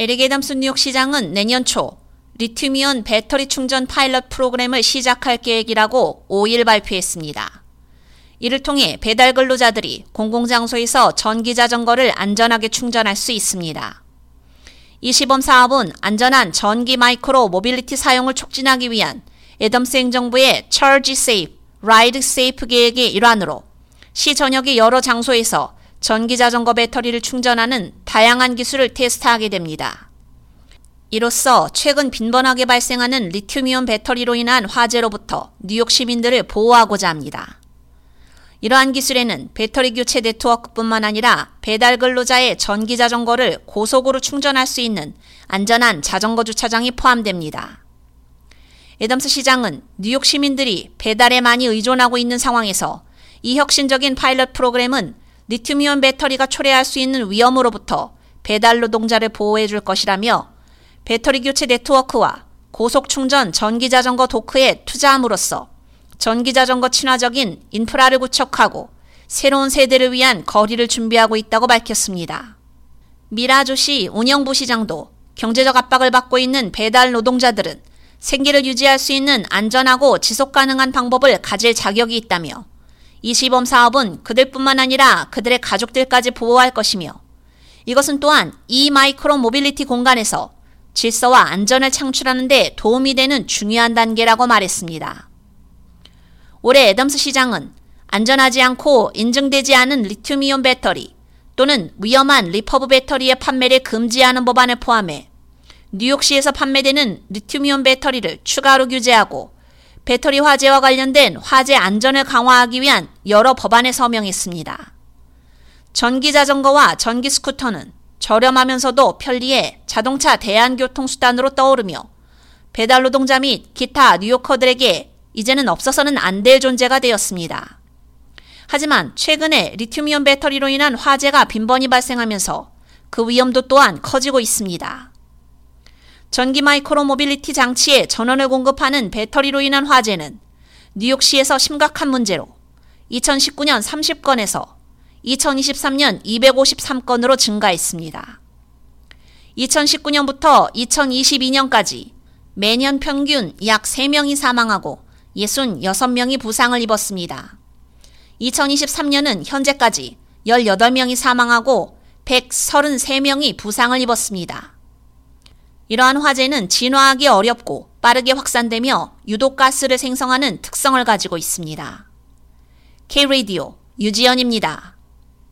에릭 애담스 뉴욕 시장은 내년 초 리튬이온 배터리 충전 파일럿 프로그램을 시작할 계획이라고 5일 발표했습니다. 이를 통해 배달 근로자들이 공공장소에서 전기 자전거를 안전하게 충전할 수 있습니다. 이 시범 사업은 안전한 전기 micro mobility 사용을 촉진하기 위한 애덤스 행정부의 Charge Safe, Ride Safe 계획의 일환으로 시 전역의 여러 장소에서 전기 자전거 배터리를 충전하는 다양한 기술을 테스트하게 됩니다. 이로써 최근 빈번하게 발생하는 리튬이온 배터리로 인한 화재로부터 뉴욕 시민들을 보호하고자 합니다. 이러한 기술에는 배터리 교체 네트워크뿐만 아니라 배달 근로자의 전기 자전거를 고속으로 충전할 수 있는 안전한 자전거 주차장이 포함됩니다. 에덤스 시장은 뉴욕 시민들이 배달에 많이 의존하고 있는 상황에서 이 혁신적인 파일럿 프로그램은 리튬이온 배터리가 초래할 수 있는 위험으로부터 배달 노동자를 보호해 줄 것이라며 배터리 교체 네트워크와 고속 충전 전기 자전거 도크에 투자함으로써 전기 자전거 친화적인 인프라를 구축하고 새로운 세대를 위한 거리를 준비하고 있다고 밝혔습니다. 미라조시 운영부 시장도 경제적 압박을 받고 있는 배달 노동자들은 생계를 유지할 수 있는 안전하고 지속 가능한 방법을 가질 자격이 있다며 이 시범 사업은 그들뿐만 아니라 그들의 가족들까지 보호할 것이며 이것은 또한 이 micro mobility 공간에서 질서와 안전을 창출하는 데 도움이 되는 중요한 단계라고 말했습니다. 올해 애덤스 시장은 안전하지 않고 인증되지 않은 리튬이온 배터리 또는 위험한 리퍼브 배터리의 판매를 금지하는 법안을 포함해 뉴욕시에서 판매되는 리튬이온 배터리를 추가로 규제하고 배터리 화재와 관련된 화재 안전을 강화하기 위한 여러 법안에 서명했습니다. 전기 자전거와 전기 스쿠터는 저렴하면서도 편리해 자동차 대안교통수단으로 떠오르며 배달 노동자 및 기타 뉴요커들에게 이제는 없어서는 안 될 존재가 되었습니다. 하지만 최근에 리튬이온 배터리로 인한 화재가 빈번히 발생하면서 그 위험도 또한 커지고 있습니다. 전기 마이크로 모빌리티 장치에 전원을 공급하는 배터리로 인한 화재는 뉴욕시에서 심각한 문제로 2019년 30건에서 2023년 253건으로 증가했습니다. 2019년부터 2022년까지 매년 평균 약 3명이 사망하고 66명이 부상을 입었습니다. 2023년은 현재까지 18명이 사망하고 133명이 부상을 입었습니다. 이러한 화재는 진화하기 어렵고 빠르게 확산되며 유독 가스를 생성하는 특성을 가지고 있습니다. K-Radio 유지연입니다.